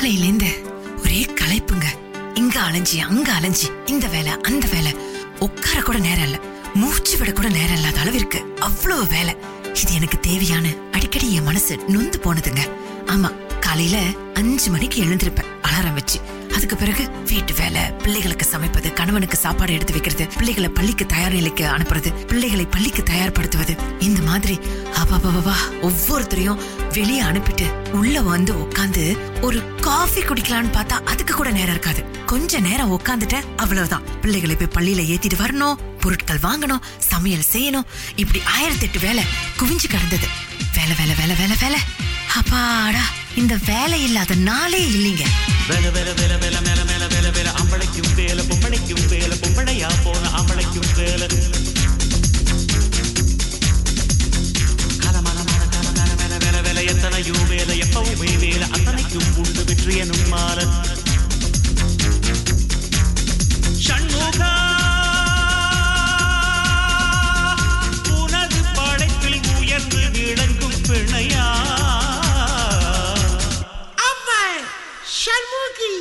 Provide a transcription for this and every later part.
காலையில இருந்து ஒரே களைப்புங்க. இங்க அலைஞ்சி அங்க அலைஞ்சி இந்த வேலை அந்த வேலை. உட்கார கூட நேரம் இல்ல. மூச்சு விட கூட நேரம் இல்லாத அளவிற்கு அவ்வளவு வேலை. இது எனக்கு தேவையான அடிக்கடி என் மனசு நொந்து போனதுங்க. ஆமா காலையில அஞ்சு மணிக்கு எழுந்திருப்பேன். அலாரம் வச்சு. அதுக்கு பிறகு வீட்டு வேலை பிள்ளைகளுக்கு சமைப்பது கணவனுக்கு சாப்பாடு எடுத்து வைக்கிறது பிள்ளைகளை பள்ளிக்கு தயார் நிலைக்கு அனுப்புறது பிள்ளைகளை பள்ளிக்கு தயார்படுத்துவது. இந்த மாதிரி அபாபாபா ஒவ்வொருத்தரையும் வெளியே அனுப்பிட்டு உள்ள வந்து உட்காந்து ஒரு காஃபி குடிக்கலாம்னு பார்த்தா அதுக்கு கூட நேரம் இருக்காது. கொஞ்ச நேரம் உட்காந்துட்டேன் அவ்வளவுதான். பிள்ளைகளை போய் பள்ளியில ஏத்திட்டு வரணும் பொருட்கள் வாங்கணும் சமையல் செய்யணும். இப்படி ஆயிரத்தி எட்டு வேலை குவிஞ்சு கிடந்தது. வேலை வேலை வேலை வேலை வேலை. அப்பாடா. இந்த வேலை இல்லாத நாளே இல்லைங்க. வேலை வேலை வேலை வேலை மேல மேல வேலை வேலை. அம்பளைக்கும் வேலை பொம்பளைக்கும் வேலை. பொம்பளையா போன அம்பளைக்கும் வேலை. எத்தனையோ வேலை எப்பவுமே வேலை. அத்தனைக்கும் உண்டு வெற்றி எனும் மால. சண்முகா உனது படைப்பில் உயர்ந்து விளங்கும் பிணையா? சண்முகி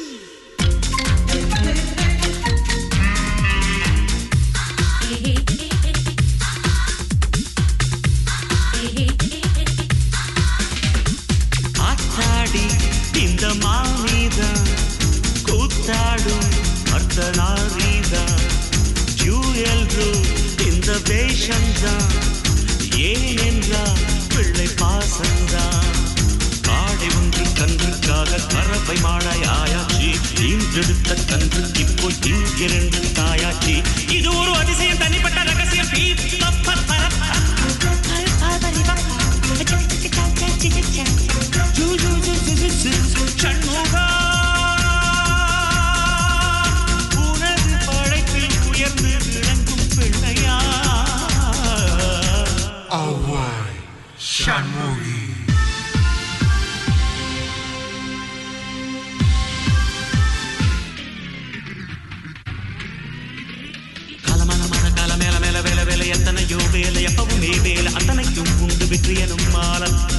ஆத்தாடி இந்த மாமீதா கூத்தாடும் அர்த்தநாரீதான். ஜூயல்ரோ இந்த வேஷம்தான். கன்றுக்காக கறவை மாடாய் ஆயாச்சி. ஈன்றெடுத்த கன்று இப்போ இங்கிரண்டு தாயாச்சி. இது ஒரு அதிசயம் தனிப்பட்ட ரகசியம் அத்தனைக்கும் உண்டு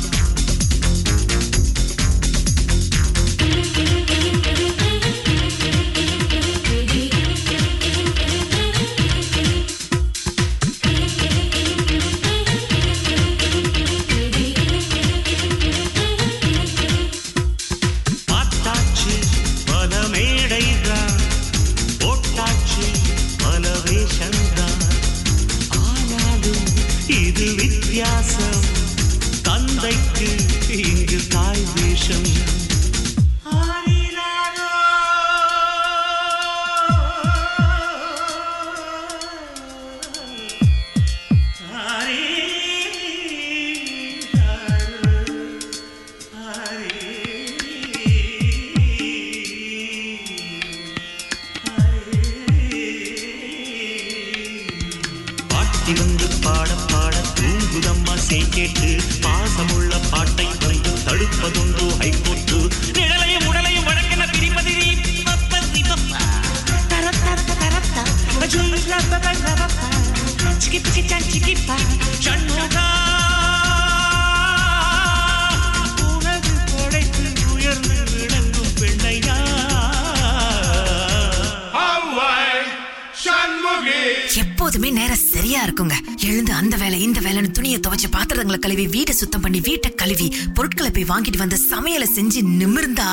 சுத்தம் பண்ணி வீட்டை கழுவி பொருட்களை போய் வாங்கிட்டு வந்து சமையலை செஞ்சு நிமிர்ந்தா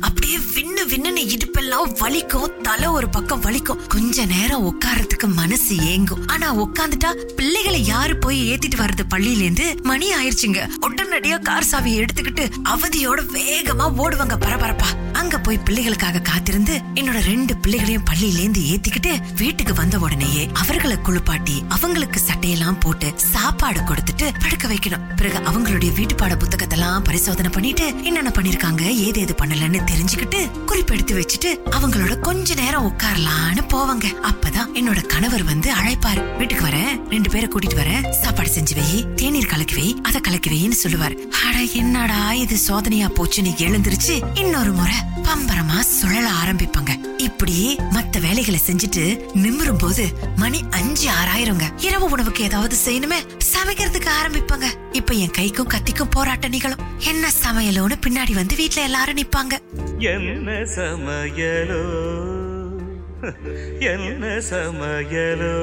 அப்படியே விண்ணு விண்ணுன்னு இடுப்பெல்லாம் வலிக்கும் தலை ஒரு பக்கம் வலிக்கும். கொஞ்ச நேரம் உட்கார்றதுக்கு மனசு ஏங்கும். ஆனா உட்காந்துட்டா பிள்ளைகளை யாரு போய் ஏத்திட்டு வர்றது பள்ளியில இருந்து மணி ஆயிருச்சுங்க உடனடியா கார் சாவியை எடுத்துக்கிட்டு அவதியோட வேகமா ஓடுவாங்க பரபரப்பா. அங்க போய் பிள்ளைகளுக்காக காத்திருந்து என்னோட ரெண்டு பிள்ளைகளையும் பள்ளியில இருந்து ஏத்திக்கிட்டு வீட்டுக்கு வந்த உடனேயே அவர்களை குளிப்பாட்டி அவங்களுக்கு சட்டையெல்லாம் போட்டு சாப்பாடு கொடுத்துட்டு படுக்க வைக்கணும். பிறகு அவங்களுடைய வீட்டு பாட புத்தகத்தெல்லாம் பரிசோதனை பண்ணிட்டு என்னென்ன பண்ணிருக்காங்க ஏது எது பண்ணலன்னு தெரிஞ்சுக்கிட்டு குறிப்பெடுத்து வச்சுட்டு அவங்களோட கொஞ்ச நேரம் உட்காரலான்னு போவாங்க. அப்பதான் என்னோட கணவர் வந்து அழைப்பாரு. வீட்டுக்கு வரேன். ரெண்டு பேரை கூட்டிட்டு வரேன். சாப்பாடு செஞ்சு வை. தேநீர் கலக்கி வை. அத கலக்கி வைன்னு சொல்லுவாரு. அட என்னடா இது சோதனையா போச்சுன்னு எழுந்திருச்சு இன்னொரு முறை பம்பரமா சுழல ஆரம்பிப்பாங்க. இப்படி மத்த வேலைகளை செஞ்சுட்டு நிமிரும் போது மணி அஞ்சு ஆறாயிருங்க. இரவு உணவுக்கு ஏதாவது செய்யணுமே சமைக்கிறதுக்கு ஆரம்பிப்பாங்க. இப்ப என் கைக்கும் கத்திக்கும் போராட்ட நிகழும். என்ன சமையலோன்னு பின்னாடி வந்து வீட்ல எல்லாரும் நிப்பாங்க. என்ன சமையலோ? என்ன சமையலோ?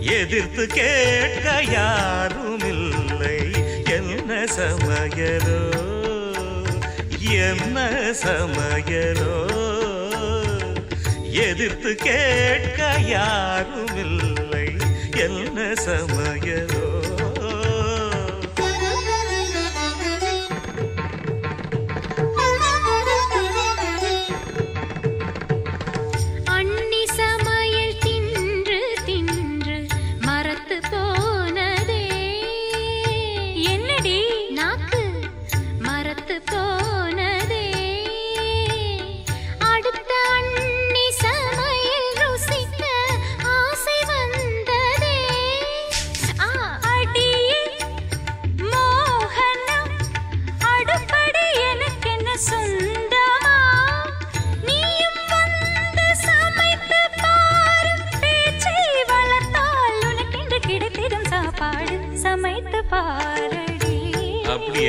எதிர்த்து கேட்க யாரும் இல்லை என்ன சமையலோ? என்ன சமையலோ? எதிர்த்து கேட்க யாரும் இல்லை என்ன சமையலோ?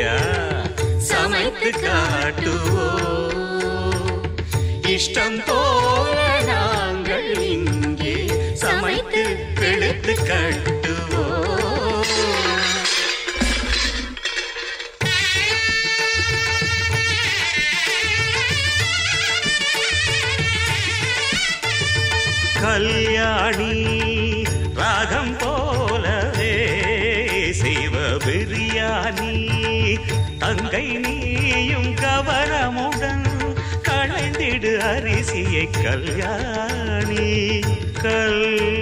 அப்படியா சமைத்து காட்டுவோம். இஷ்டம் போல நாங்கள் இங்கே சமைத்து வெளுத்து கட்டுவோம் கங்கை நீயும் கவரமுடன் களைந்திடு அரிசியை கல்யாணி கல் கல்.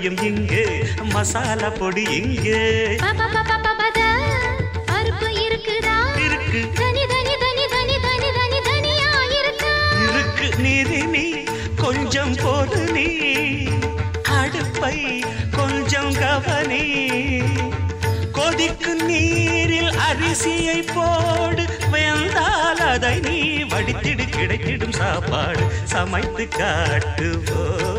பொடியும் இங்கே மசாலா பொடி இங்கே. பருப்பு இருக்குதா? இருக்கு. தனி தனி தனி தனி தனி தனி தனியா இருக்கா? இருக்கு. நீரி நீ கொஞ்சம் போது நீ. அடுப்பை கொஞ்சம் கவனி. கொதிக்கும் நீரில் அரிசியை போடு. வெந்தால் அதை நீ வடித்திடு. கிடைத்திடும் சாப்பாடு சமைத்து காட்டுவோம்.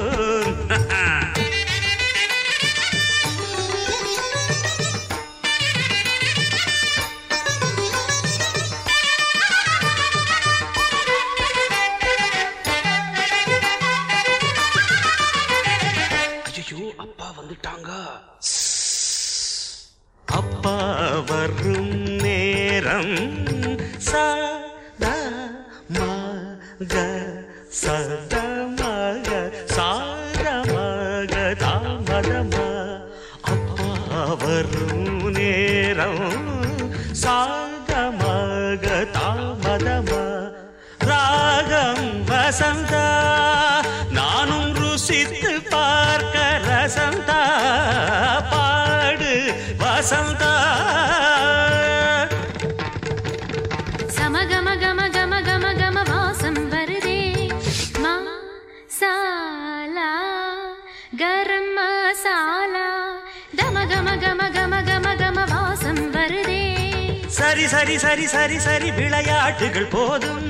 சரி சரி சரி சரி சரி விளையாட்டுகள் போதும்.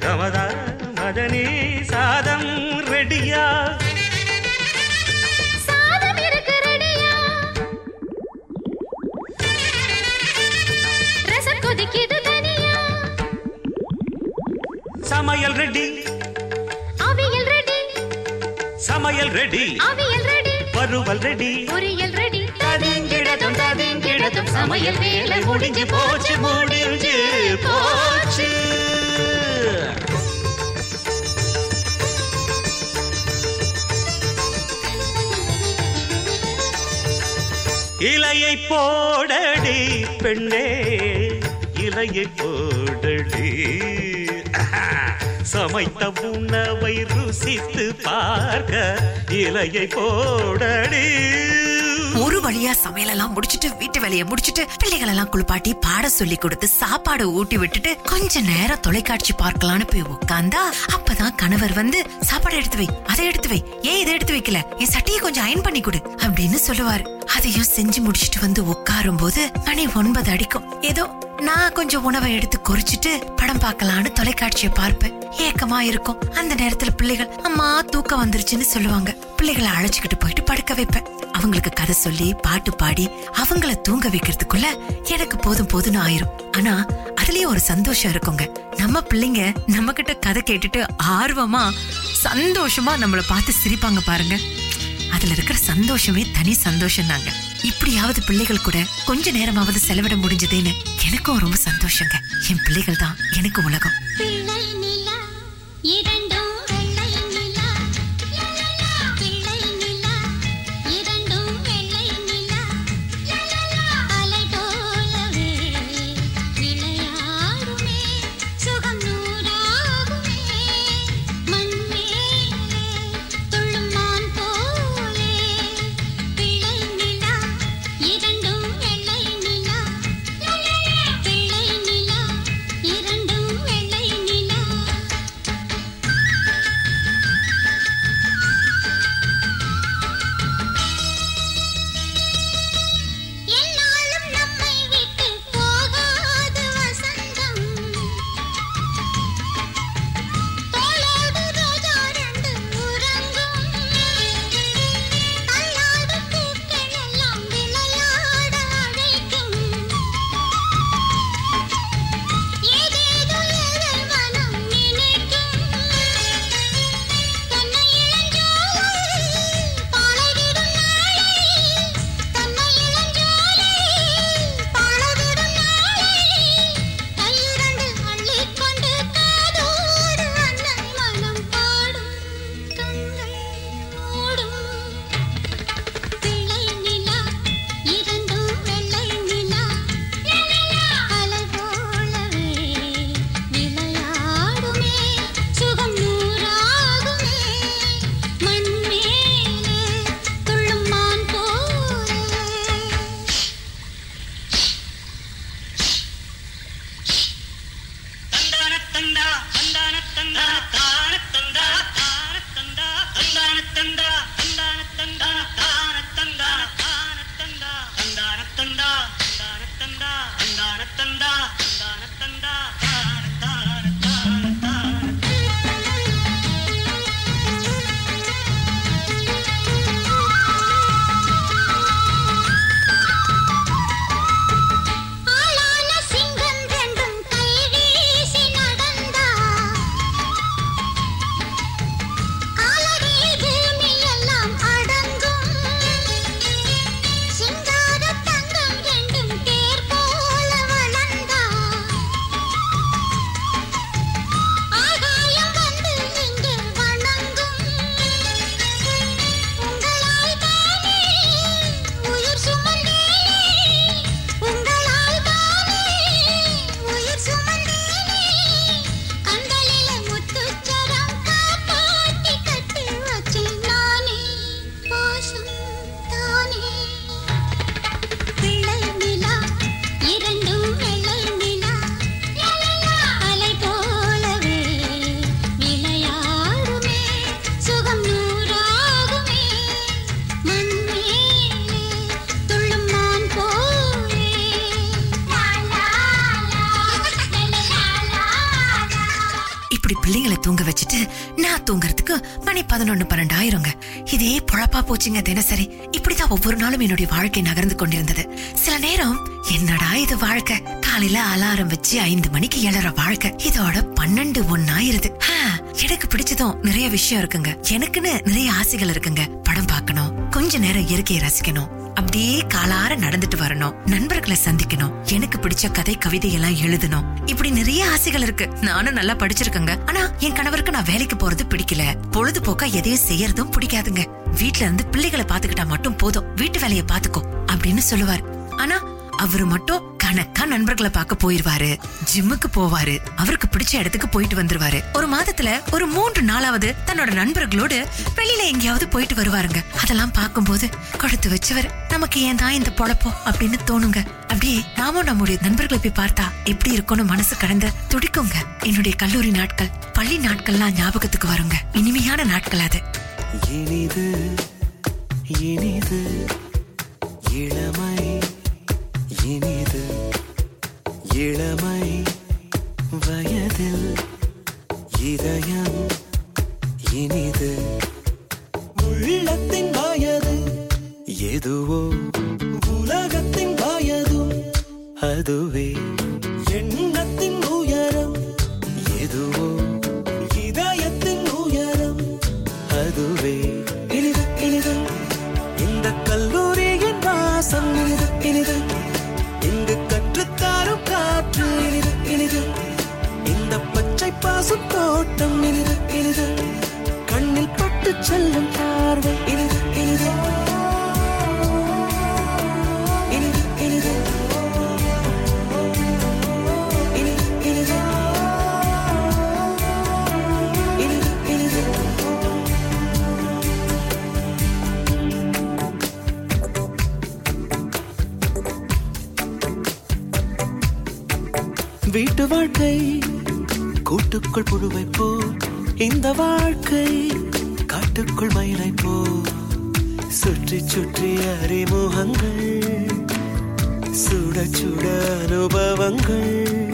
கமதா மதனி சாதம் ரெடியா? சமையல் ரெடி. அவியல் ரெடி. சமையல் ரெடி. அவியல் ரெடி. வறுவல் ரெடி. பொரியல் சமையல் வேலை முடிஞ்சு போச்சு முடிஞ்சு போச்சு. இலையை போடடி பெண்ணே இலையை போடடி. சமைத்த உணவை ருசித்து பார்க்க இலையை போடடி. ஒரு வழியா சமையலெல்லாம் முடிச்சிட்டு வீட்டு வேலையை முடிச்சிட்டு பிள்ளைகள் எல்லாம் குளிப்பாட்டி பாட சொல்லி கொடுத்து சாப்பாடு ஊட்டி விட்டுட்டு கொஞ்ச நேரம் தொலைக்காட்சி பார்க்கலாம்னு போய் உட்கார்ந்தா அப்பதான் கணவர் வந்து சாப்பாடு எடுத்து வை அதை எடுத்து வை ஏன் இதை எடுத்து வைக்கல? என் சட்டையை கொஞ்சம் அயன் பண்ணி கொடு அப்படின்னு சொல்லுவாரு. அதையும் செஞ்சு முடிச்சிட்டு வந்து உட்காரும் போது மணி ஒன்பது அடிக்கும். ஏதோ நான் கொஞ்சம் உணவை எடுத்து குறிச்சிட்டு படம் பார்க்கலான்னு தொலைக்காட்சியை பார்ப்பேன். ஏக்கமா இருக்கும். அந்த நேரத்துல பிள்ளைகள் அம்மா தூக்கம் வந்துருச்சுன்னு சொல்லுவாங்க. பிள்ளைகளை அழைச்சுக்கிட்டு போயிட்டு படுக்க வைப்பேன். அவங்களுக்கு கதை சொல்லி பாட்டு பாடி அவங்கள தூங்க வைக்கிறதுக்குள்ள எனக்கு போதும் போதும்னு ஆயிரும். ஆனா அதுலயும் ஒரு சந்தோஷம் இருக்குங்க. நம்ம பிள்ளைங்க நம்ம கிட்ட கதை கேட்டுட்டு ஆர்வமா சந்தோஷமா நம்மள பார்த்து சிரிப்பாங்க பாருங்க. அதுல இருக்கிற சந்தோஷமே தனி சந்தோஷம் தாங்க இப்படியாவது பிள்ளைகள் கூட கொஞ்ச நேரமாவது செலவிட முடிஞ்சதேன்னு எனக்கும் ரொம்ப சந்தோஷங்க. என் பிள்ளைகள் தான் எனக்கு உலகம். இரண்டும் போச்சுங்க தினசரி. இப்படிதான் ஒவ்வொரு நாளும் என்னுடைய வாழ்க்கை நகர்ந்து கொண்டிருந்தது. சில நேரம் என்னடா இது வாழ்க்கை? காலையில அலாரம் வச்சு ஐந்து மணிக்கு எழற வாழ்க்கை. இதோட பன்னெண்டு ஒன்னாயிருது எனக்கு பிடிச்சதும் நிறைய விஷயம் இருக்குங்க. எனக்குன்னு நிறைய ஆசைகள் இருக்குங்க. படம் பார்க்கணும் கொஞ்ச நேரம் இயற்கையை ரசிக்கணும். அப்படியே காலார நடந்துட்டு வரணும். நண்பர்களை சந்திக்கணும். எனக்கு பிடிச்ச கதை கவிதை எல்லாம் எழுதணும். இப்படி நிறைய ஆசைகள் இருக்கு. நானும் நல்லா படிச்சிருக்கேங்க. ஆனா என் கணவருக்கு நான் வேலைக்கு போறது பிடிக்கல. பொழுதுபோக்கா எதையும் செய்யறதும் பிடிக்காதுங்க. வீட்ல இருந்து பிள்ளைகளை பாத்துக்கிட்டா மட்டும் போதும். வீட்டு வேலையை பாத்துக்கோ அப்படின்னு சொல்லுவார். ஆனா அவரு மட்டும் கணக்கா நண்பர்களை பார்க்க போயிருவாரு. ஜிம்முக்கு போவாரு. அவருக்கு பிடிச்ச இடத்துக்கு போயிட்டு வந்துருவாரு. ஒரு மாதத்துல ஒரு மூன்று நாளாவது தன்னோட நண்பர்களோடு வெளியில எங்கேயாவது போயிட்டு வருவாருங்க. அதெல்லாம் பார்க்கும்போது கொடுத்து வச்சவர் நமக்கு ஏன் தான் இந்த பொழப்போ? அப்படின்னு தோணுங்க. அப்படியே நாமும் நம்முடைய நண்பர்களை போய் பார்த்தா எப்படி இருக்கும்னு மனசு கடந்து துடிக்குங்க. என்னுடைய கல்லூரி நாட்கள் பள்ளி நாட்கள்லாம் ஞாபகத்துக்கு வருங்க. இனிமையான நாட்கள் அது. இனிது இனிது இளமை இனிது இளமை வயதில் இதயம் இனிது. உள்ளத்தின் வயது எதுவோ உலகத்தின் வயதும் அதுவே. எண்ணத்தின் உயரம் எதுவோ கல்லூரியின் இனிது இனிது. இங்கு கற்றுத்தாரும் காற்று இனிது இனிது. இந்த பச்சை பாசு தோட்டம் இனிது இனிது. கண்ணில் பட்டு செல்லும் பார்வை இனிது. வீட்டு வாழ்க்கை கூட்டுக்குள் புழுவை போ. இந்த வாழ்க்கை காட்டுக்குள் மயிலை போ. சுற்றி சுற்றி அறிமுகங்கள் சுட சுட அனுபவங்கள்.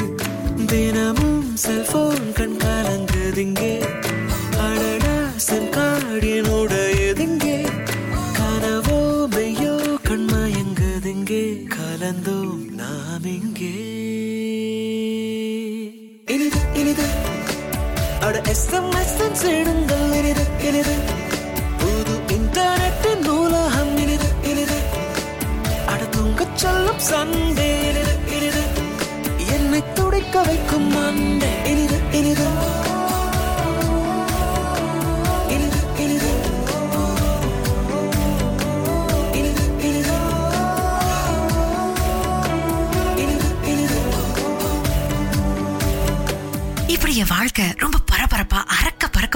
தினமும் செல்போன் கண் கலங்குதிங்கே Sunday. Any day.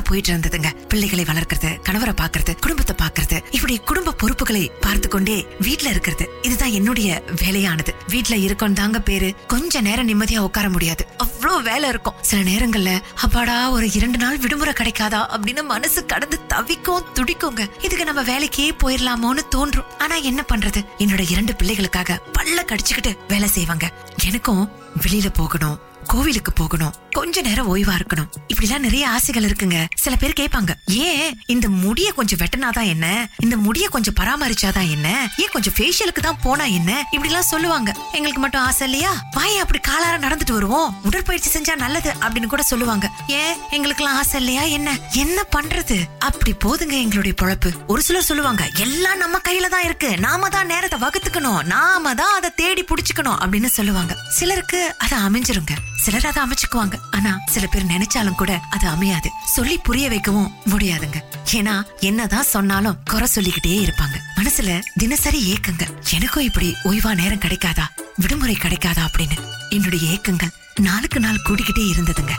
போயிட்டு இருந்ததுங்க. பிள்ளைகளை வளர்க்கறது கணவரை பாக்குறது குடும்பத்தை பாக்குறது இப்படி குடும்ப பொறுப்புகளை பார்த்து கொண்டே வீட்டுல இருக்கிறது. இதுதான் என்னுடைய வேலையானது. வீட்டுல இருக்கோம் தாங்க பேரு. கொஞ்ச நேரம் நிம்மதியா உட்கார முடியாது. அவ்வளவு வேலை இருக்கும். சில நேரங்கள்ல அப்பாடா ஒரு இரண்டு நாள் விடுமுறை கிடைக்காதா? அப்படின்னு மனசு கடந்து தவிக்கும் துடிக்குங்க. இதுக்கு நம்ம வேலைக்கே போயிடலாமோன்னு தோன்றும். ஆனா என்ன பண்றது? என்னோட இரண்டு பிள்ளைகளுக்காக பல்ல கடிச்சுக்கிட்டு வேலை செய்வாங்க. எனக்கும் வெளியில போகணும். கோவிலுக்கு போகணும். கொஞ்ச நேரம் ஓய்வா இருக்கணும். இப்படிலாம் நிறைய ஆசைகள் இருக்குங்க. சில பேர் கேட்பாங்க ஏன் இந்த முடிய கொஞ்சம் வெட்டினாதான் என்ன? இந்த முடிய கொஞ்சம் பராமரிச்சாதான் என்ன? ஏன் கொஞ்சம் ஃபேஷியலுக்கு தான் போனா என்ன? இப்படி எல்லாம் சொல்லுவாங்க. எங்களுக்கு மட்டும் ஆசை இல்லையா? வாய அப்படி காலார நடந்துட்டு வருவோம். உடற்பயிற்சி செஞ்சா நல்லது அப்படின்னு கூட சொல்லுவாங்க. ஏன்? எங்களுக்கு எல்லாம் ஆசை இல்லையா? என்ன? என்ன பண்றது? அப்படி போதுங்க எங்களுடைய பொழப்பு. ஒரு சிலர் சொல்லுவாங்க எல்லாம் நம்ம கையில தான் இருக்கு. நாம தான் நேரத்தை வகுத்துக்கணும். நாம தான் அதை தேடி புடிச்சுக்கணும். அப்படின்னு சொல்லுவாங்க. சிலருக்கு அதை அமைஞ்சிருங்க. சிலர் அதை அமைச்சுக்குவாங்க. ஆனா சில பேர் நினைச்சாலும் கூட அது அமையாது. சொல்லி புரிய வைக்கவும் முடியாதுங்க. ஏன்னா என்னதான் சொன்னாலும் குறை சொல்லிக்கிட்டே இருப்பாங்க. மனசுல தினசரி ஏக்கங்க. எனக்கும் இப்படி ஓய்வா நேரம் கிடைக்காதா? விடுமுறை கிடைக்காதா அப்படின்னு. என்னுடைய ஏக்கங்கள் நாளுக்கு நாள் கூடிக்கிட்டே இருந்ததுங்க.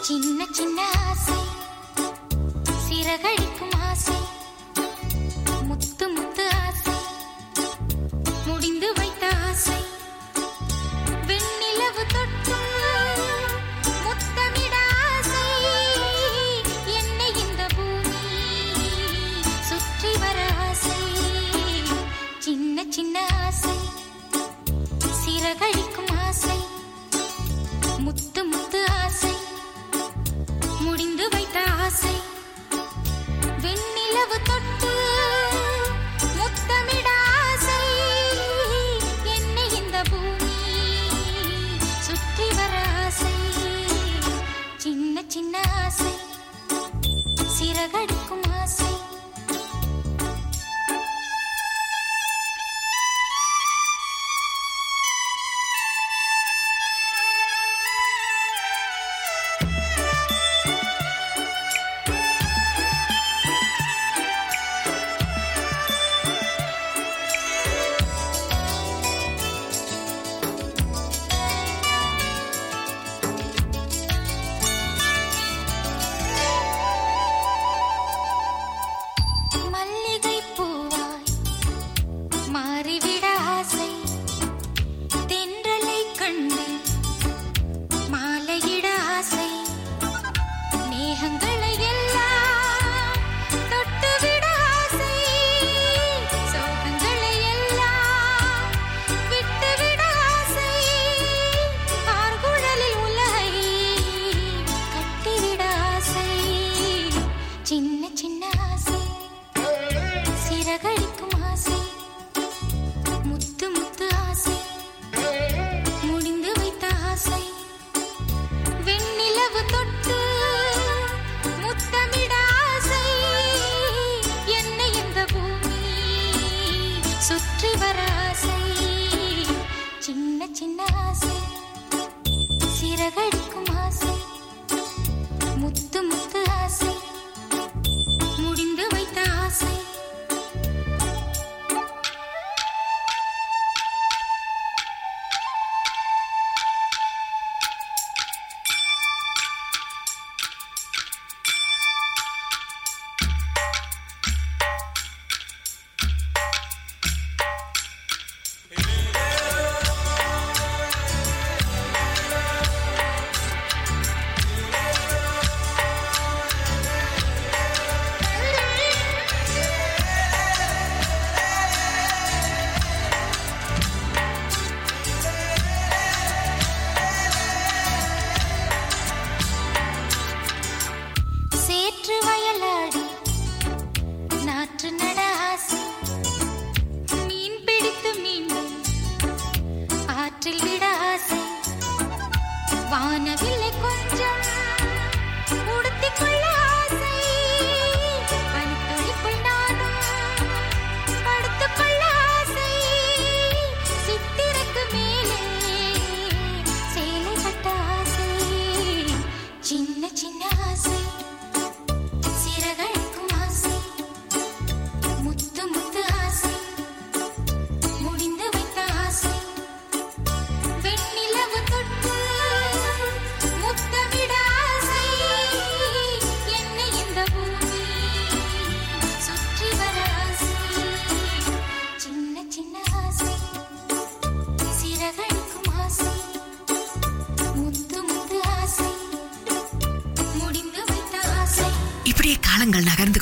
சின்ன சின்ன ஆசை. சிறகழிக்கும் ஆசை. முத்து முத்து ஆசை. முடிந்து வைத்த ஆசை. வெண்ணிலவு தொட்டு முத்தமிட ஆசை. என்னை இந்த பூமி சுற்றி சின்ன ஆசை. சிறகடிக்கும்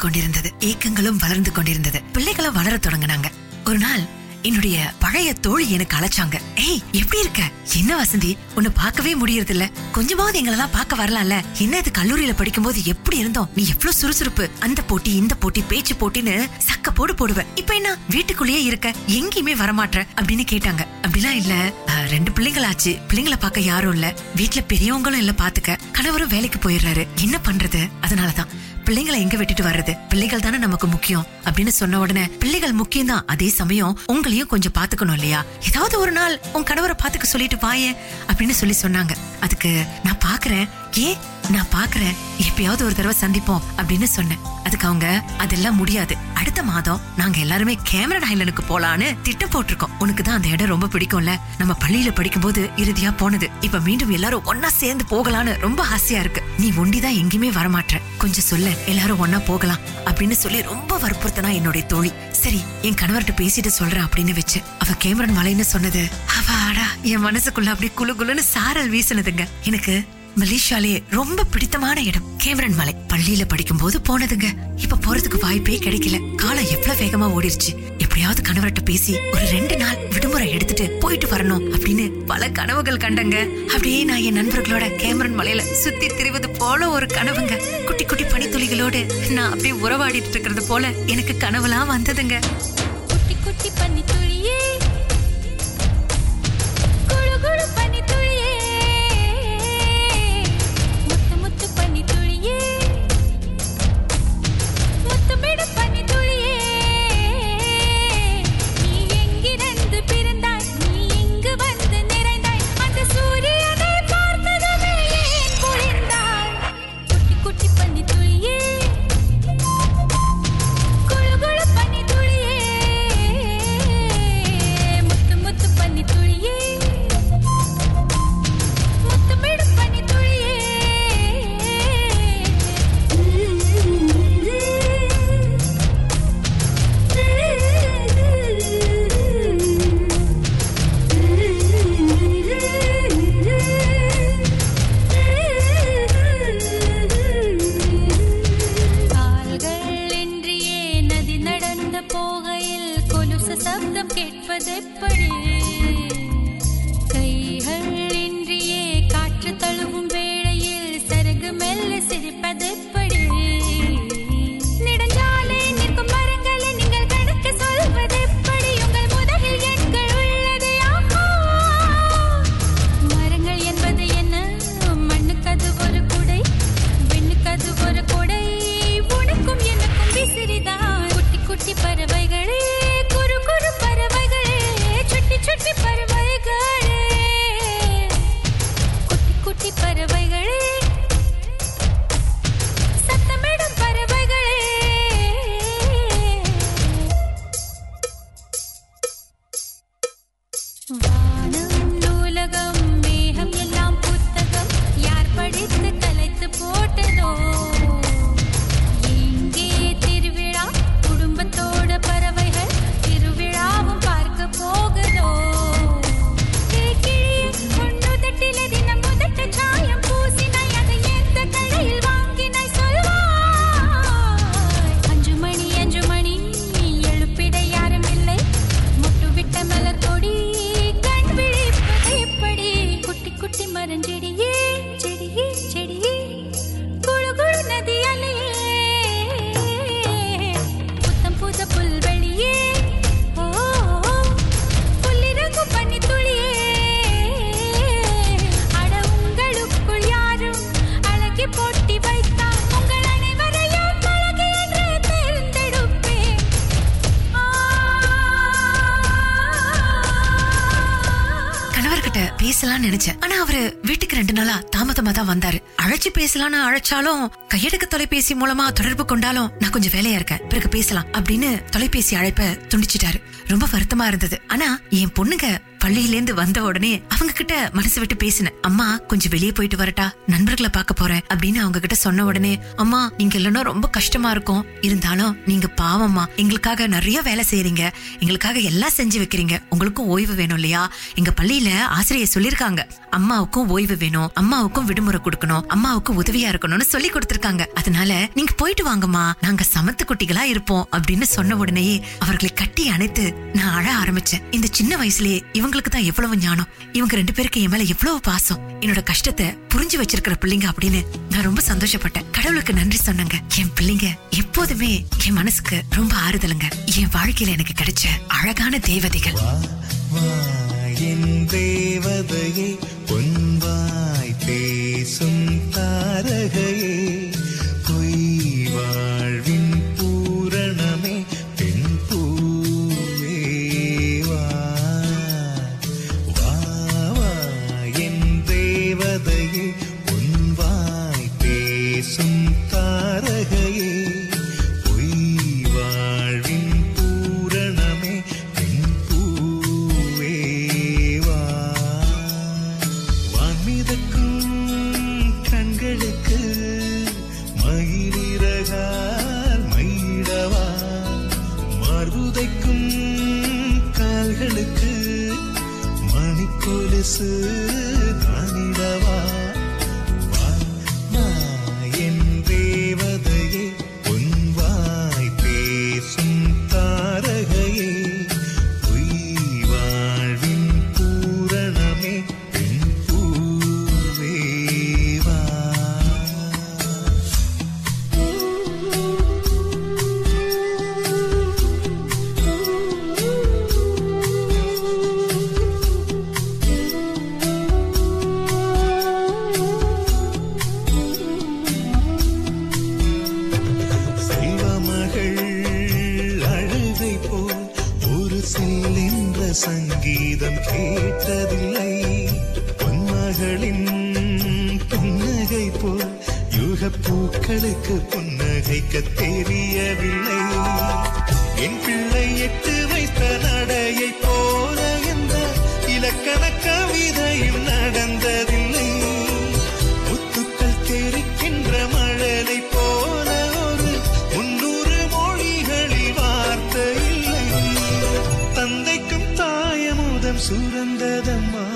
கொண்டிருந்தது. ஏக்கங்களும் வளர்ந்து கொண்டிருந்தது. பிள்ளைகளும் வளர தொடங்கினாங்க. ஒரு நாள் என்னுடைய பழைய தோழி எனக்கு அழைச்சாங்க. ஏய் எப்படி இருக்க? என்ன வசந்தி? உன்னை பார்க்கவே முடியறது இல்ல கொஞ்சமாவது எங்களெல்லாம் பார்க்க வரலாம்ல. என்ன இது கல்லூரியில படிக்கும்போது எப்படி இருந்தோம்? நீ எவ்வளவு சுறுசுறுப்பு. அந்த போட்டி இந்த போட்டி பேச்சு போட்டின்னு சக்க போடு போடுவ. இப்ப என்ன? வீட்டுக்குள்ளேயே இருக்க. எங்கேயுமே வரமாட்ட அப்படின்னு கேட்டாங்க. அப்படிலாம் இல்ல. ரெண்டு பிள்ளைங்களாச்சு. பிள்ளைங்கள பார்க்க யாரும் இல்ல. வீட்டுல பெரியவங்களும் இல்ல பாத்துக்க. கணவரும் வேலைக்கு போயிடுறாரு. என்ன பண்றது? அதனாலதான். பிள்ளைங்களை எங்க விட்டுட்டு வர்றது? பிள்ளைகள் தானே நமக்கு முக்கியம். அப்படின்னு சொன்ன உடனே பிள்ளைகள் முக்கியம் தான் அதே சமயம் உங்களையும் கொஞ்சம் பாத்துக்கணும் இல்லையா? ஏதாவது ஒரு நாள் உன் கணவரை பாத்துக்க சொல்லிட்டு வாயே அப்படின்னு சொல்லி சொன்னாங்க. அதுக்கு நான் பாக்குறேன் ஏன்? நான் பாக்குறேன். எப்பயாவது ஒரு தடவை சந்திப்போம் அப்படின்னு சொன்னேன். அதுக்கு அவங்க அதெல்லாம் முடியாது. அடுத்த மாதம் நாங்க எல்லாருமே கேமரன் ஐலண்டுக்கு போலான்னு திட்டம் போட்டிருக்கோம். உனக்கு தான் அந்த இடம் ரொம்ப பிடிக்கும்ல. நம்ம பள்ளியில படிக்கும்போது இறுதியா போனது. இப்ப மீண்டும் எல்லாரும் ஒன்னா சேர்ந்து போகலான்னு ரொம்ப ஆசையா இருக்கு. நீ ஒண்டிதான் எங்கேயுமே வரமாட்ட கொஞ்சம் சொல்ல. எல்லாரும் ஒன்னா போகலாம். அப்படின்னு சொல்லி ரொம்ப வற்புறுத்தனா என்னுடைய தோழி. சரி என் கணவர்கிட்ட பேசிட்டு சொல்றேன் அப்படின்னு வச்சு அவ கேமரன் மலைன்னு சொன்னது. அவாடா என் மனசுக்குள்ள அப்படியே குளு குளுன்னு சாரல் வீசினதுங்க. எனக்கு மலேசியாலே ரொம்ப பிடித்தமான இடம் கேமரன் மலை. பள்ளியில படிக்கும் போது போனதுங்க. இப்ப போறதுக்கு வாய்ப்பே கிடைக்கல. காலம் எவ்வளவு வேகமா ஓடிருச்சு. எப்படியாவது கணவர்கிட்ட பேசி ஒரு ரெண்டு நாள் விடுமுறை எடுத்துட்டு போயிட்டு வரணும் அப்படின்னு பல கனவுகள் கண்டங்க. அப்படியே நான் என் நண்பர்களோட கேமரன் மலையில சுத்தி திரிவது போல ஒரு கனவுங்க. குட்டி குட்டி பனித்துளிகளோடு நான் அப்படியே உறவாடிட்டு இருக்கிறது போல எனக்கு கனவுலாம் வந்ததுங்க. குட்டி குட்டி பனித்துளி பேசலாம்னு நினைச்சேன். ஆனா அவரு வீட்டுக்கு ரெண்டு நாளா தாமதமா தான் வந்தாரு. அழைச்சு பேசலாம்னு அழைச்சாலும் கையடக்க தொலைபேசி மூலமா தொடர்பு கொண்டாலும் நான் கொஞ்சம் வேலையா இருக்கேன். பிறகு பேசலாம் அப்படின்னு தொலைபேசி அழைப்ப துண்டிச்சிட்டாரு. ரொம்ப வருத்தமா இருந்தது. ஆனா என் பொண்ணுங்க பள்ளியில இருந்து வந்த உடனே அவங்க கிட்ட மனசு விட்டு பேசினேன். அம்மா கொஞ்சம் வெளியே போயிட்டு வரட்டா. நண்பர்களை பார்க்க போறேன். அப்படின்னு அவங்க கிட்ட சொன்ன உடனே அம்மா நீங்க இல்லைன்னா ரொம்ப கஷ்டமா இருக்கும். இருந்தாலும் நீங்க பாவம்மா எங்களுக்காக நிறைய வேலை செய்யறீங்க. எங்களுக்காக எல்லாம் செஞ்சு வைக்கிறீங்க. உங்களுக்கும் ஓய்வு வேணும் இல்லையா? எங்க பள்ளியில ஆசிரியர் சொல்லிருக்காங்க அம்மாவுக்கும் ஓய்வு வேணும். அம்மாவுக்கும் விடுமுறை கொடுக்கணும். அம்மாவுக்கு உதவியா இருக்கணும்னு சொல்லி கொடுத்திருக்காங்க. அதனால நீங்க போயிட்டு வாங்கம்மா. நாங்க சமத்து குட்டிகளா இருப்போம். அப்படின்னு சொன்ன உடனேயே அவர்களை கட்டி அணைத்து நான் அழ ஆரம்பிச்சேன். இந்த சின்ன வயசுலயே இவங்களுக்கு தான் எவ்வளவு ஞானம்? இவங்க ரெண்டு பேருக்கு என் மேல எவ்வளவு பாசம்? என்னோட கஷ்டத்தை புரிஞ்சு வச்சிருக்கிற பிள்ளைங்க அப்படின்னு நான் ரொம்ப சந்தோஷப்பட்டேன். கடவுளுக்கு நன்றி சொன்னாங்க. என் பிள்ளைங்க எப்போதுமே என் மனசுக்கு ரொம்ப ஆறுதலுங்க. என் வாழ்க்கையில எனக்கு கிடைச்ச அழகான தேவதைகள். என் தேவதையே பொன்வாய் பேசும் தாரகையே. சுரந்ததம்மா.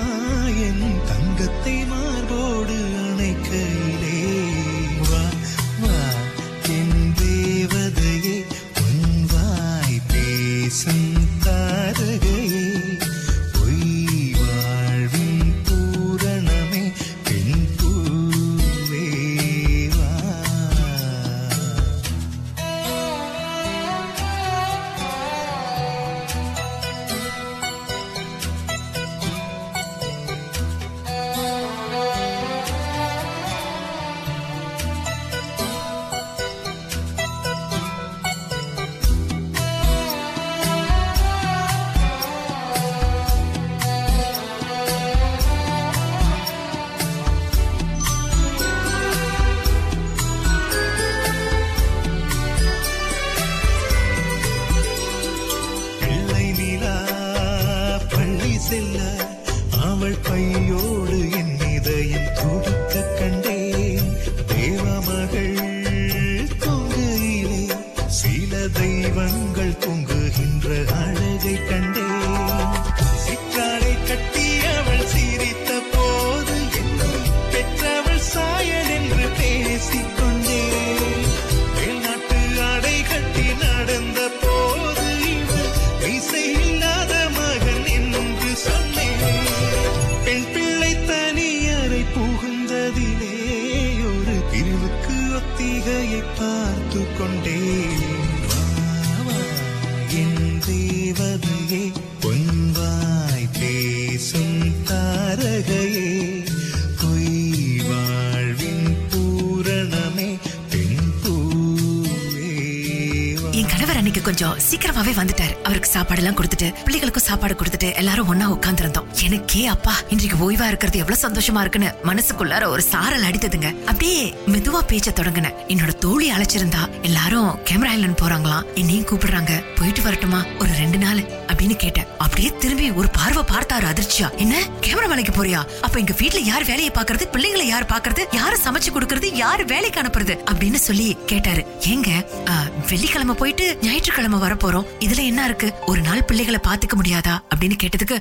சீக்கிரமாவே வந்துட்டாரு. அவருக்கு சாப்பாடு எல்லாம் கொடுத்துட்டு பிள்ளைகளுக்கும் சாப்பாடு கொடுத்துட்டு எல்லாரும் ஒன்னா உட்கார்ந்திருந்தோம். எனக்கே அப்பா. இன்றைக்கு ஓய்வா இருக்கிறது எவ்வளவு சந்தோஷமா இருக்குன்னு மனசுக்குள்ளார ஒரு சாரல் அடித்ததுங்க. அப்படியே மெதுவா பேச்ச தொடங்கினேன் என்னோட தோழி அழைச்சிருந்தா எல்லாரும் கேமரா ஐலண்ட் போறாங்களாம். என்னையும் கூப்பிடுறாங்க. போயிட்டு வரட்டுமா? ஒரு ரெண்டு நாள் அப்படின்னு கேட்டேன். அப்படியே திரும்பி ஒரு பார்வை பார்த்தாரு அதிர்ச்சியா. என்ன? கேமரா வேலைக்கு போறியா? அப்ப எங்க வீட்டுல யார் வேலையை பாக்குறது பிள்ளைங்களை யார் பாக்குறது யாரு சமைச்சு கொடுக்கறது? யாரு வேலைக்கு அனுப்புறது? அப்படின்னு சொல்லி கேட்டாரு. ஏங்க வெள்ளிக்கிழமை போயிட்டு ஞாயிற்றுக்கிழமை வர போறோம் இதுல என்ன இருக்கு? ஒரு நாள் பிள்ளைகளை பாத்துக்க முடியாதா? அப்படின்னு கேட்டதுக்கு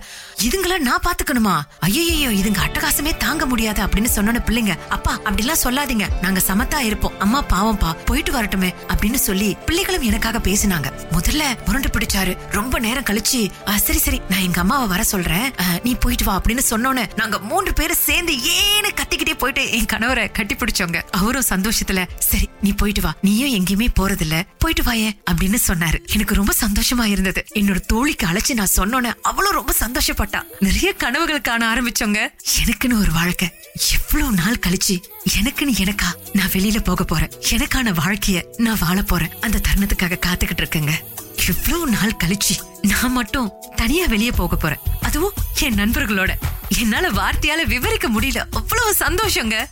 இதுங்களா நான் பாத்துக்கணுமா? ஐயோ இதுங்க அட்டகாசமே தாங்க முடியாது அப்படின்னு சொன்ன பிள்ளைங்க. அப்பா அப்படிலாம் சொல்லாதீங்க. நாங்க சமத்தா இருப்போம். அம்மா பாவம்பா போயிட்டு வரட்டுமே அப்படின்னு சொல்லி பிள்ளைகளும் எனக்காக பேசினாங்க. முதல்ல முரண்டு பிடிச்சாரு. ரொம்ப நேரம் கழிச்சு சரி சரி நான் எங்க அம்மாவை வர சொல்றேன். நீ போயிட்டு வா அப்படின்னு சொன்னோன்னு நாங்க மூன்று பேரும் சேர்ந்து ஏன்னு கத்திக்கிட்டே போயிட்டு என் கணவரை கட்டி பிடிச்சவங்க அவரும் சந்தோஷத்துல சரி நீ போயிட்டு வா. நீயும் எங்கேயுமே போறதில்ல. போயிட்டு வாயே அப்படின்னு சொன்னாரு. எனக்கு ரொம்ப சந்தோஷமா இருந்தது. என்னோட தோழிக்கு அழைச்சு நான் சொன்னோன்னு அவளும் ரொம்ப சந்தோஷப்பட்டா. நிறைய கனவுகள் காண ஆரம்பிச்சோங்க எனக்குன்னு ஒரு வாழ்க்கை. எவ்வளவு நாள் கழிச்சு எனக்குன்னு எனக்கா நான் வெளியில போக போறேன். எனக்கான வாழ்க்கைய நான் வாழ போறேன். அந்த தருணத்துக்காக காத்துக்கிட்டு இருக்கேங்க. எவ்வளவு நாள் கழிச்சு நான் மட்டும் தனியா வெளியே போக போறேன். அதுவும் என் நண்பர்களோட. என்னால வார்த்தையால விவரிக்க முடியல. அவ்வளவு சந்தோஷங்க.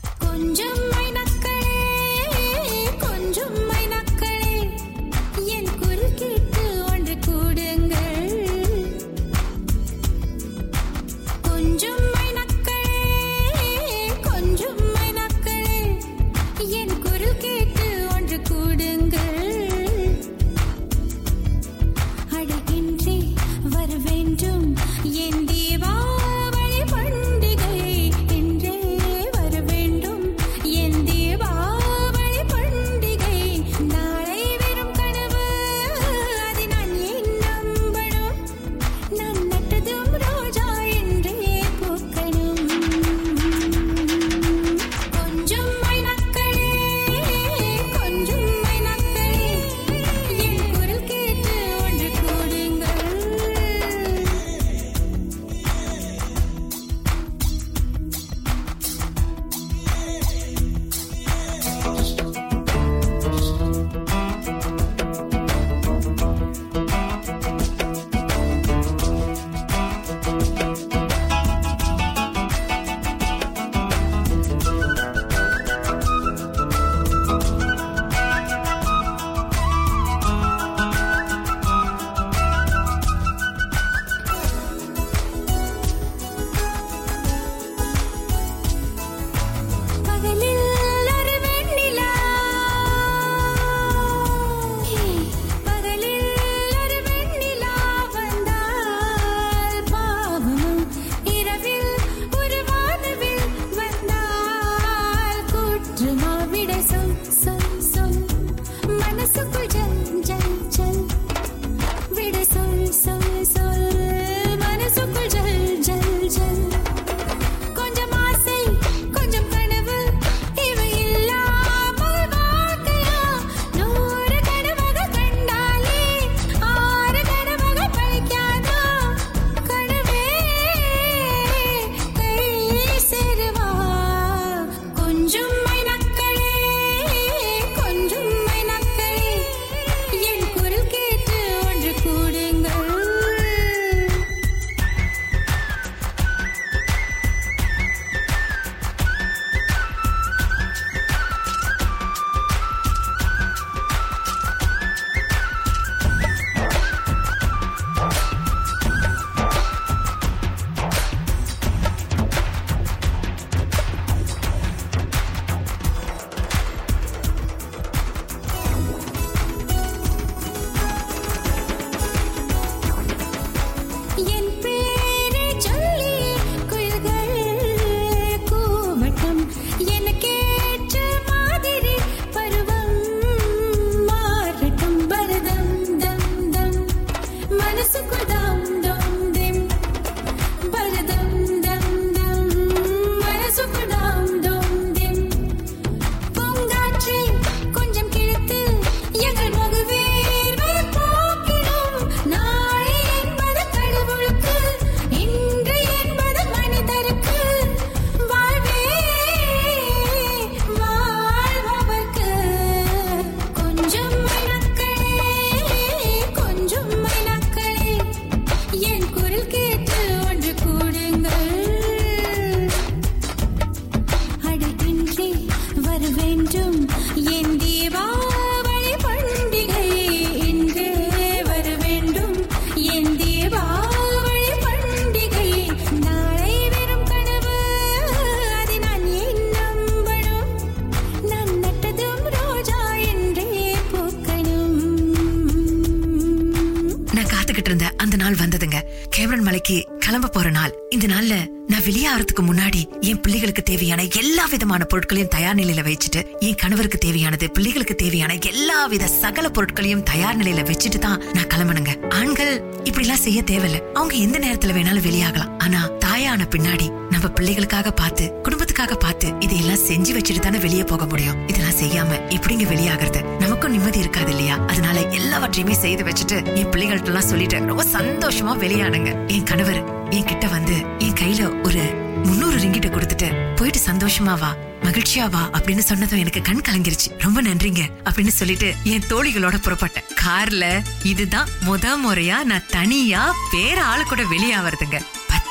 நாளைக்கு கிளம்ப போற நாள். இந்த நாள்ல நான் வெளியாகிறதுக்கு முன்னாடி என் பிள்ளைகளுக்கு தேவையான எல்லா விதமான பொருட்களையும் தயார் நிலையில வச்சுட்டு என் கணவருக்கு தேவையானது பிள்ளைகளுக்கு தேவையான எல்லா வித சகல பொருட்களையும் தயார் நிலையில வச்சுட்டு தான் நான் கிளம்பணுங்க ஆண்கள் இப்படி எல்லாம் செய்ய தேவையில்ல. அவங்க எந்த நேரத்துல வேணாலும் வெளியாகலாம். ஆனா தாயான பின்னாடி நம்ம பிள்ளைகளுக்காக பார்த்து குடும்ப குடும்பத்துக்காக பார்த்து இதையெல்லாம் செஞ்சு வச்சுட்டு தானே வெளியே போக முடியும். இதெல்லாம் செய்யாம எப்படிங்க வெளியாகிறது? நமக்கும் நிம்மதி இருக்காது இல்லையா? அதனால எல்லாவற்றையுமே செய்து வச்சுட்டு என் பிள்ளைகள்ட்ட எல்லாம் சொல்லிட்டு ரொம்ப சந்தோஷமா வெளியானுங்க என் கணவர் என் கிட்ட வந்து என் கையில ஒரு முன்னூறு ரிங்கிட்ட கொடுத்துட்டு போயிட்டு சந்தோஷமா வா மகிழ்ச்சியா வா அப்படின்னு சொன்னதும் எனக்கு கண் கலங்கிருச்சு. ரொம்ப நன்றிங்க அப்படின்னு சொல்லிட்டு என் தோழிகளோட புறப்பட்டேன். கார்ல இதுதான் முத முறையா நான் தனியா வேற ஆளு கூட வெளியாவறதுங்க.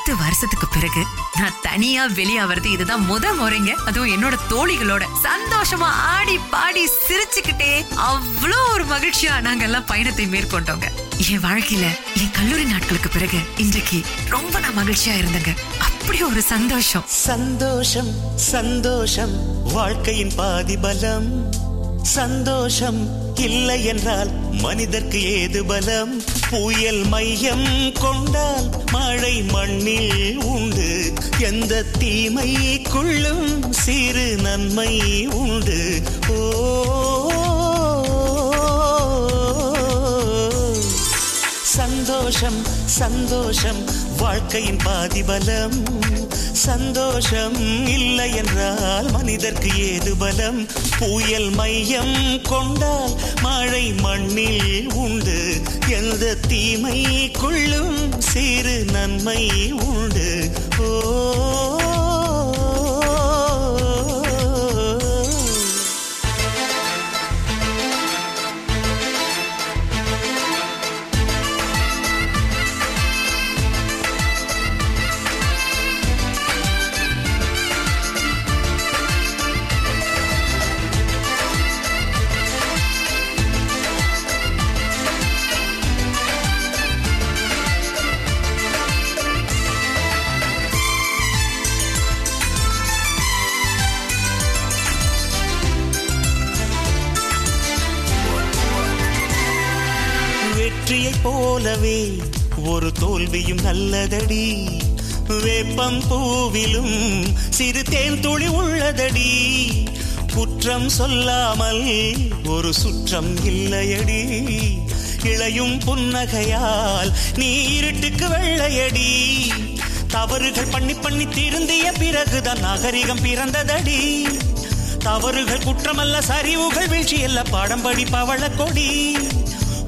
பத்து வருஷத்துக்கு பிறகு நான் தனியா வெளியாவது இதுதான் முத முறைங்க. அதுவும் என்னோட தோழிகளோட. சந்தோஷமா ஆடி பாடி சிரிச்சுக்கிட்டே அவ்வளோ ஒரு மகிழ்ச்சியா நாங்க எல்லாம் பயணத்தை மேற்கொண்டோங்க. என் வாழ்க்கையில என் கல்லூரி நாட்களுக்கு பிறகு இன்றைக்கு ரொம்ப நான் மகிழ்ச்சியா இருந்தேங்க. அப்படி ஒரு சந்தோஷம். சந்தோஷம் சந்தோஷம் வாழ்க்கையின் பாதி பலம் சந்தோஷம் இல்லை என்றால் மனிதர்க்கு ஏது பலம்? புயல் மையம் கொண்டால் மழை மண்ணில் உண்டு. எந்த தீமைக்குள்ளும் சிறு நன்மை உண்டு. ஓ சந்தோஷம் சந்தோஷம் வாழ்க்கையின் பாதிபலம். சந்தோஷம் இல்லை என்றால் மனிதர்க்கு ஏது பலம்? புயல் மையம் கொண்டால் மழை மண்ணில் உண்டு. எந்த தீமை கொள்ளும் சிறு நன்மை உண்டு. ஓ நல்லதடி. வேப்பம் பூவிலும் சிறு தேன் துளி உள்ளதடி. குற்றம் சொல்லாமல் ஒரு சுற்றம் இல்லையடி. இளையும் புன்னகையால் நீ இருட்டுக்கு வெள்ளையடி. தவறுகள் பண்ணி பண்ணி திருந்திய பிறகுதான் நாகரிகம் பிறந்ததடி. தவறுகள் குற்றமல்ல சரிவுகள் வீழ்ச்சி அல்ல பாடம் படி பவள கொடி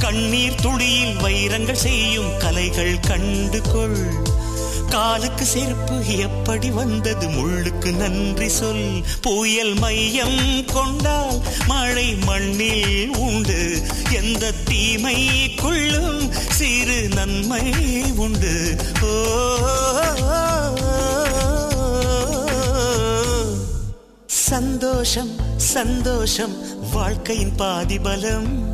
கண்ணீர் துளியில் வைரங்கள் செய்யும் கலைகள் கண்டு கொள் காலுக்கு செருப்பு எப்படி வந்தது முள்ளுக்கு நன்றி சொல். புயல் மையம் கொண்டால் மழை மண்ணில் உண்டு. எந்த தீமைக்குள்ளும் சிறு நன்மை உண்டு. ஓ சந்தோஷம் சந்தோஷம் வாழ்க்கையின் பாதி பலம்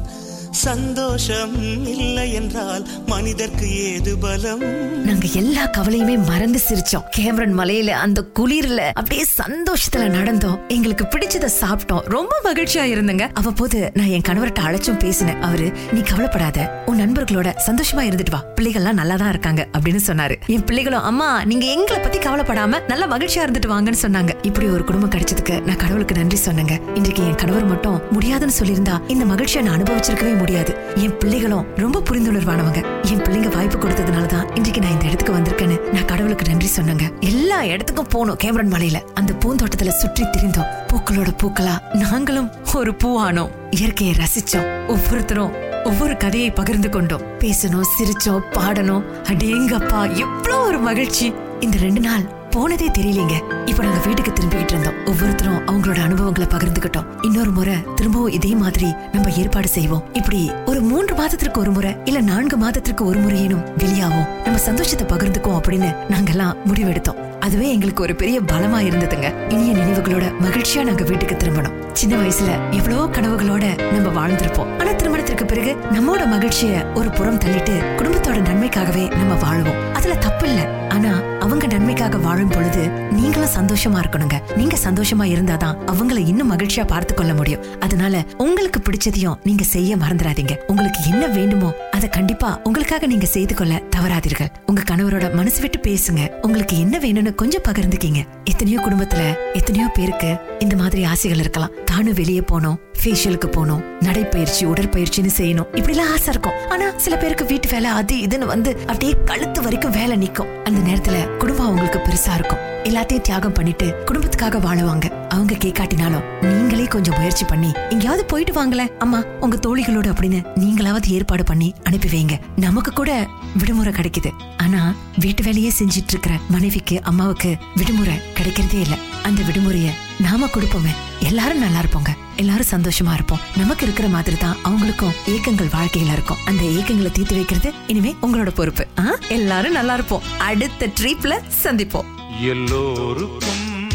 சந்தோஷம் இல்லை என்றால் மனிதர்க்கு ஏது பலம்? நாங்க எல்லா கவலையுமே மறந்து சிரிச்சோம். கேமரன் மலையில அந்த குளிர்ல அப்படியே சந்தோஷத்துல நடந்தோம். எங்களுக்கு பிடிச்சத சாப்பிட்டோம். ரொம்ப மகிழ்ச்சியா இருந்தங்க. அவ்வப்போது நான் என் கணவர்கிட்ட அழைச்சும் பேசினேன். அவரு நீ கவலைப்படாத. உன் நண்பர்களோட சந்தோஷமா இருந்துட்டு வா. பிள்ளைகள்லாம் நல்லா தான் இருக்காங்க. அப்படின்னு சொன்னாரு. என் பிள்ளைகளும் அம்மா நீங்க எங்களை பத்தி கவலைப்படாம நல்லா மகிழ்ச்சியா இருந்துட்டு வாங்கன்னு சொன்னாங்க. இப்படி ஒரு குடும்பம் கிடைச்சதுக்கு நான் கடவுளுக்கு நன்றி சொன்னேங்க. இன்றைக்கு என் கணவர் மட்டும் முடியாதுன்னு சொல்லியிருந்தா இந்த மகிழ்ச்சியை நான் அனுபவிச்சிருக்கவே முடியாது. என் பிள்ளைகளும் ரொம்ப புரிந்துணர்வானவங்க. என் பிள்ளைங்க வாய்ப்பு கொடுத்ததுனால தான் இன்றைக்கு நான் இந்த இடத்துக்கு வந்திருக்கேன்னு நான் கடவுளுக்கு நன்றி சொன்னேங்க. எல்லா இடத்துக்கும் போனோம் கேமரன் மலையில. அந்த பூந்தோட்டத்துல சுற்றி திரிந்தோம். பூக்களோட பூக்களா நாங்களும் ஒரு பூவானோம். இயற்கையை ரசிச்சோம். ஒவ்வொருத்தரும் ஒவ்வொரு கதையை பகிர்ந்து கொண்டோம். பேசணும் சிரிச்சோம் பாடணும். அடேங்கப்பா எவ்வளவு ஒரு மகிழ்ச்சி. இந்த ரெண்டு நாள் போனதே தெரியலீங்க. இப்ப நாங்க வீட்டுக்கு திரும்பிக்கிட்டு இருந்தோம். ஒவ்வொருத்தரும் அவங்களோட அனுபவங்களை பகிர்ந்துகிட்டோம் இன்னொரு முறை திரும்பவும் இதே மாதிரி நம்ம ஏற்பாடு செய்வோம். இப்படி ஒரு மூன்று மாதத்திற்கு ஒரு முறை இல்ல நான்கு மாதத்திற்கு ஒரு முறையேனும் வெளியாவோம் நம்ம சந்தோஷத்தை பகிர்ந்துக்குவோம் அப்படின்னு நாங்கெல்லாம் முடிவெடுத்தோம். அதுவே எங்களுக்கு ஒரு பெரிய பலமா இருந்ததுங்க. இனிய நினைவுகளோட மகிழ்ச்சியா நாங்க வீட்டுக்கு திரும்பணும் சின்ன வயசுல எவ்வளவோ கனவுகளோட நம்ம வாழ்ந்திருப்போம். ஆனா திருமணத்திற்கு பிறகு நம்மோட மகிழ்ச்சிய ஒரு புறம் தள்ளிட்டு குடும்பத்தோட நன்மைக்காகவே நம்ம வாழுவோம். அதுல தப்பு இல்ல. ஆனா அவங்க நன்மைக்காக வாழும் பொழுது நீங்களும் சந்தோஷமா இருக்கணுங்க. நீங்க சந்தோஷமா இருந்தாதான் அவங்கள இன்னும் மகிழ்ச்சியா பார்த்து கொள்ள முடியும். அதனால உங்களுக்கு பிடிச்சதையும் நீங்க செய்ய மறந்துடாதீங்க. உங்களுக்கு என்ன வேண்டுமோ அதை கண்டிப்பா உங்களுக்காக நீங்க செய்து கொள்ள தவறாதீர்கள். உங்க கணவரோட மனசு விட்டு பேசுங்க. உங்களுக்கு என்ன வேணும்னு கொஞ்சம் பகிர்ந்துக்கீங்க. எத்தனையோ குடும்பத்துல எத்தனையோ பேருக்கு இந்த மாதிரி ஆசைகள் இருக்கலாம். தானும் வெளியே போனோம் ஃபேஷியலுக்கு போகணும் நடைப்பயிற்சி உடற்பயிற்சின்னு செய்யணும். இப்படி எல்லாம் ஆசை இருக்கும். ஆனா சில பேருக்கு வீட்டு வேலை அது இதுன்னு வந்து அப்படியே கழுத்து வரைக்கும் வேலை நிக்கும். அந்த நேரத்துல குடும்பம் அவங்களுக்கு பெருசா இருக்கும். எல்லாத்தையும் தியாகம் பண்ணிட்டு குடும்பத்துக்காக வாழுவாங்க. அவங்க கேட்காட்டினாலும் நீங்களே கொஞ்சம் முயற்சி பண்ணி எங்கேயாவது போயிட்டு வாங்களேன். அம்மா உங்க தோழிகளோட அப்படின்னு நீங்களாவது ஏற்பாடு பண்ணி அனுப்பி வைங்க. நமக்கு கூட விடுமுறை கிடைக்குது. ஆனா வீட்டு வேலையே செஞ்சிட்டு இருக்கிற மனைவிக்கு அம்மாவுக்கு விடுமுறை கிடைக்கிறதே இல்ல. அந்த விடுமுறைய நாம கொடுப்போமே. எல்லாரும் நல்லா இருப்போங்க. எல்லாரும் சந்தோஷமா இருப்போம். நமக்கு இருக்கிற மாதிரி தான் அவங்களுக்கும் ஏக்கங்கள் வாழ்க்கையில இருக்கும். அந்த ஏக்கங்களை தீர்த்து வைக்கிறது இனிமே உங்களோட பொறுப்பு. எல்லாரும் நல்லா இருப்போம். அடுத்த ட்ரிப்ல சந்திப்போம். எல்லோருக்கும்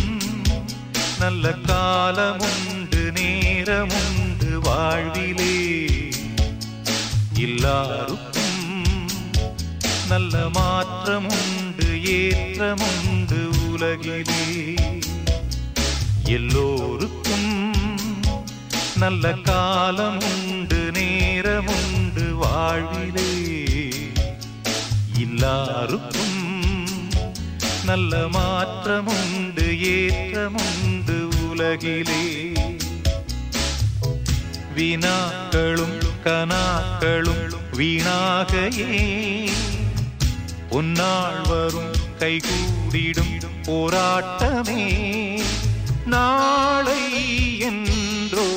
நல்ல காலமுண்டு நேரமுண்டு வாழ்விலே. எல்லாருக்கும் நல்ல மாற்றமுண்டு ஏற்றமுண்டு உலகிலே. எல்லோருக்கும் நல்ல காலமுண்டு நேரமுண்டு வாழ்விலே. எல்லாருக்கும் நல்ல மாற்றமுண்டு ஏற்றமுண்டு உலகிலே. வினாக்களும் கனாக்களும் வீணாகையே. பொன்னாள் உன்னாள் வரும் கைகூடிடும் போராட்டமே. நாளை என்றோ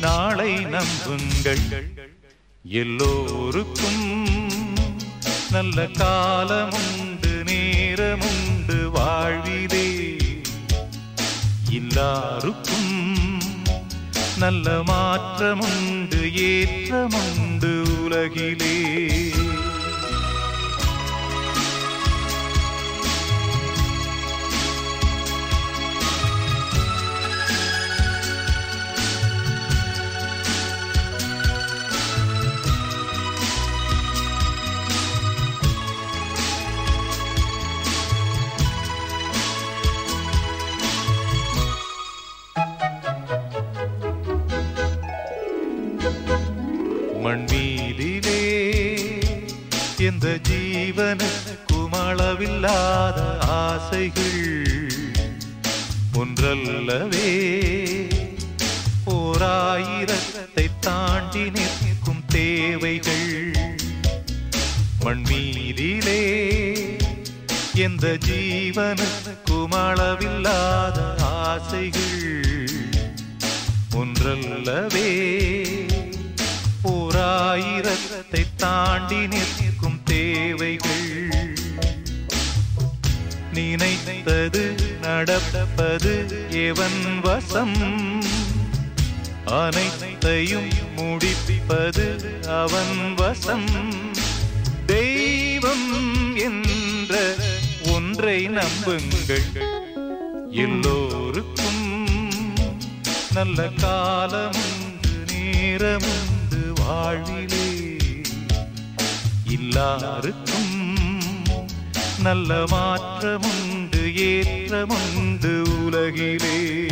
நாளை நம்புங்கள். எல்லோருக்கும் நல்ல காலமுண்டு நேரமும் எல்லாருக்கும் நல்ல மாற்றமுண்டு ஏற்றமுண்டு உலகிலே. தன் மீதிலே எந்த ஜீவன குமளவில்லாத ஆசைகள் ஒன்றல்லவே. ஓராயிரத்தை தாண்டி நிற்கும் தேவைகள் மண்மீதிலே எந்த ஜீவன குமளவில்லாத ஆசைகள் ஒன்றல்லவே. ஓராயிரத்தை தாண்டி நிற்கும் தேவைகள். நினைத்தது நடப்பது எவன் வசம்? அனைத்தையும் முடிப்பது அவன் வசம். தெய்வம் என்ற ஒன்றை நம்புங்கள். எல்லோருக்கும் நல்ல காலமுண்டு நேரமும். வாழ்விலே எல்லாருக்கும் நல்ல மாற்றமுண்டு ஏற்றமுண்டு உலகிலே.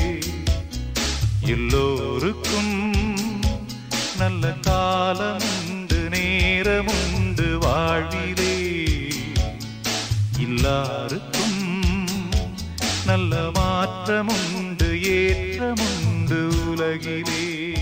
எல்லோருக்கும் நல்ல காலமுண்டு நேரமுண்டு வாழ்விலே. எல்லாருக்கும் நல்ல மாற்றமுண்டு ஏற்றமுண்டு உலகிலே.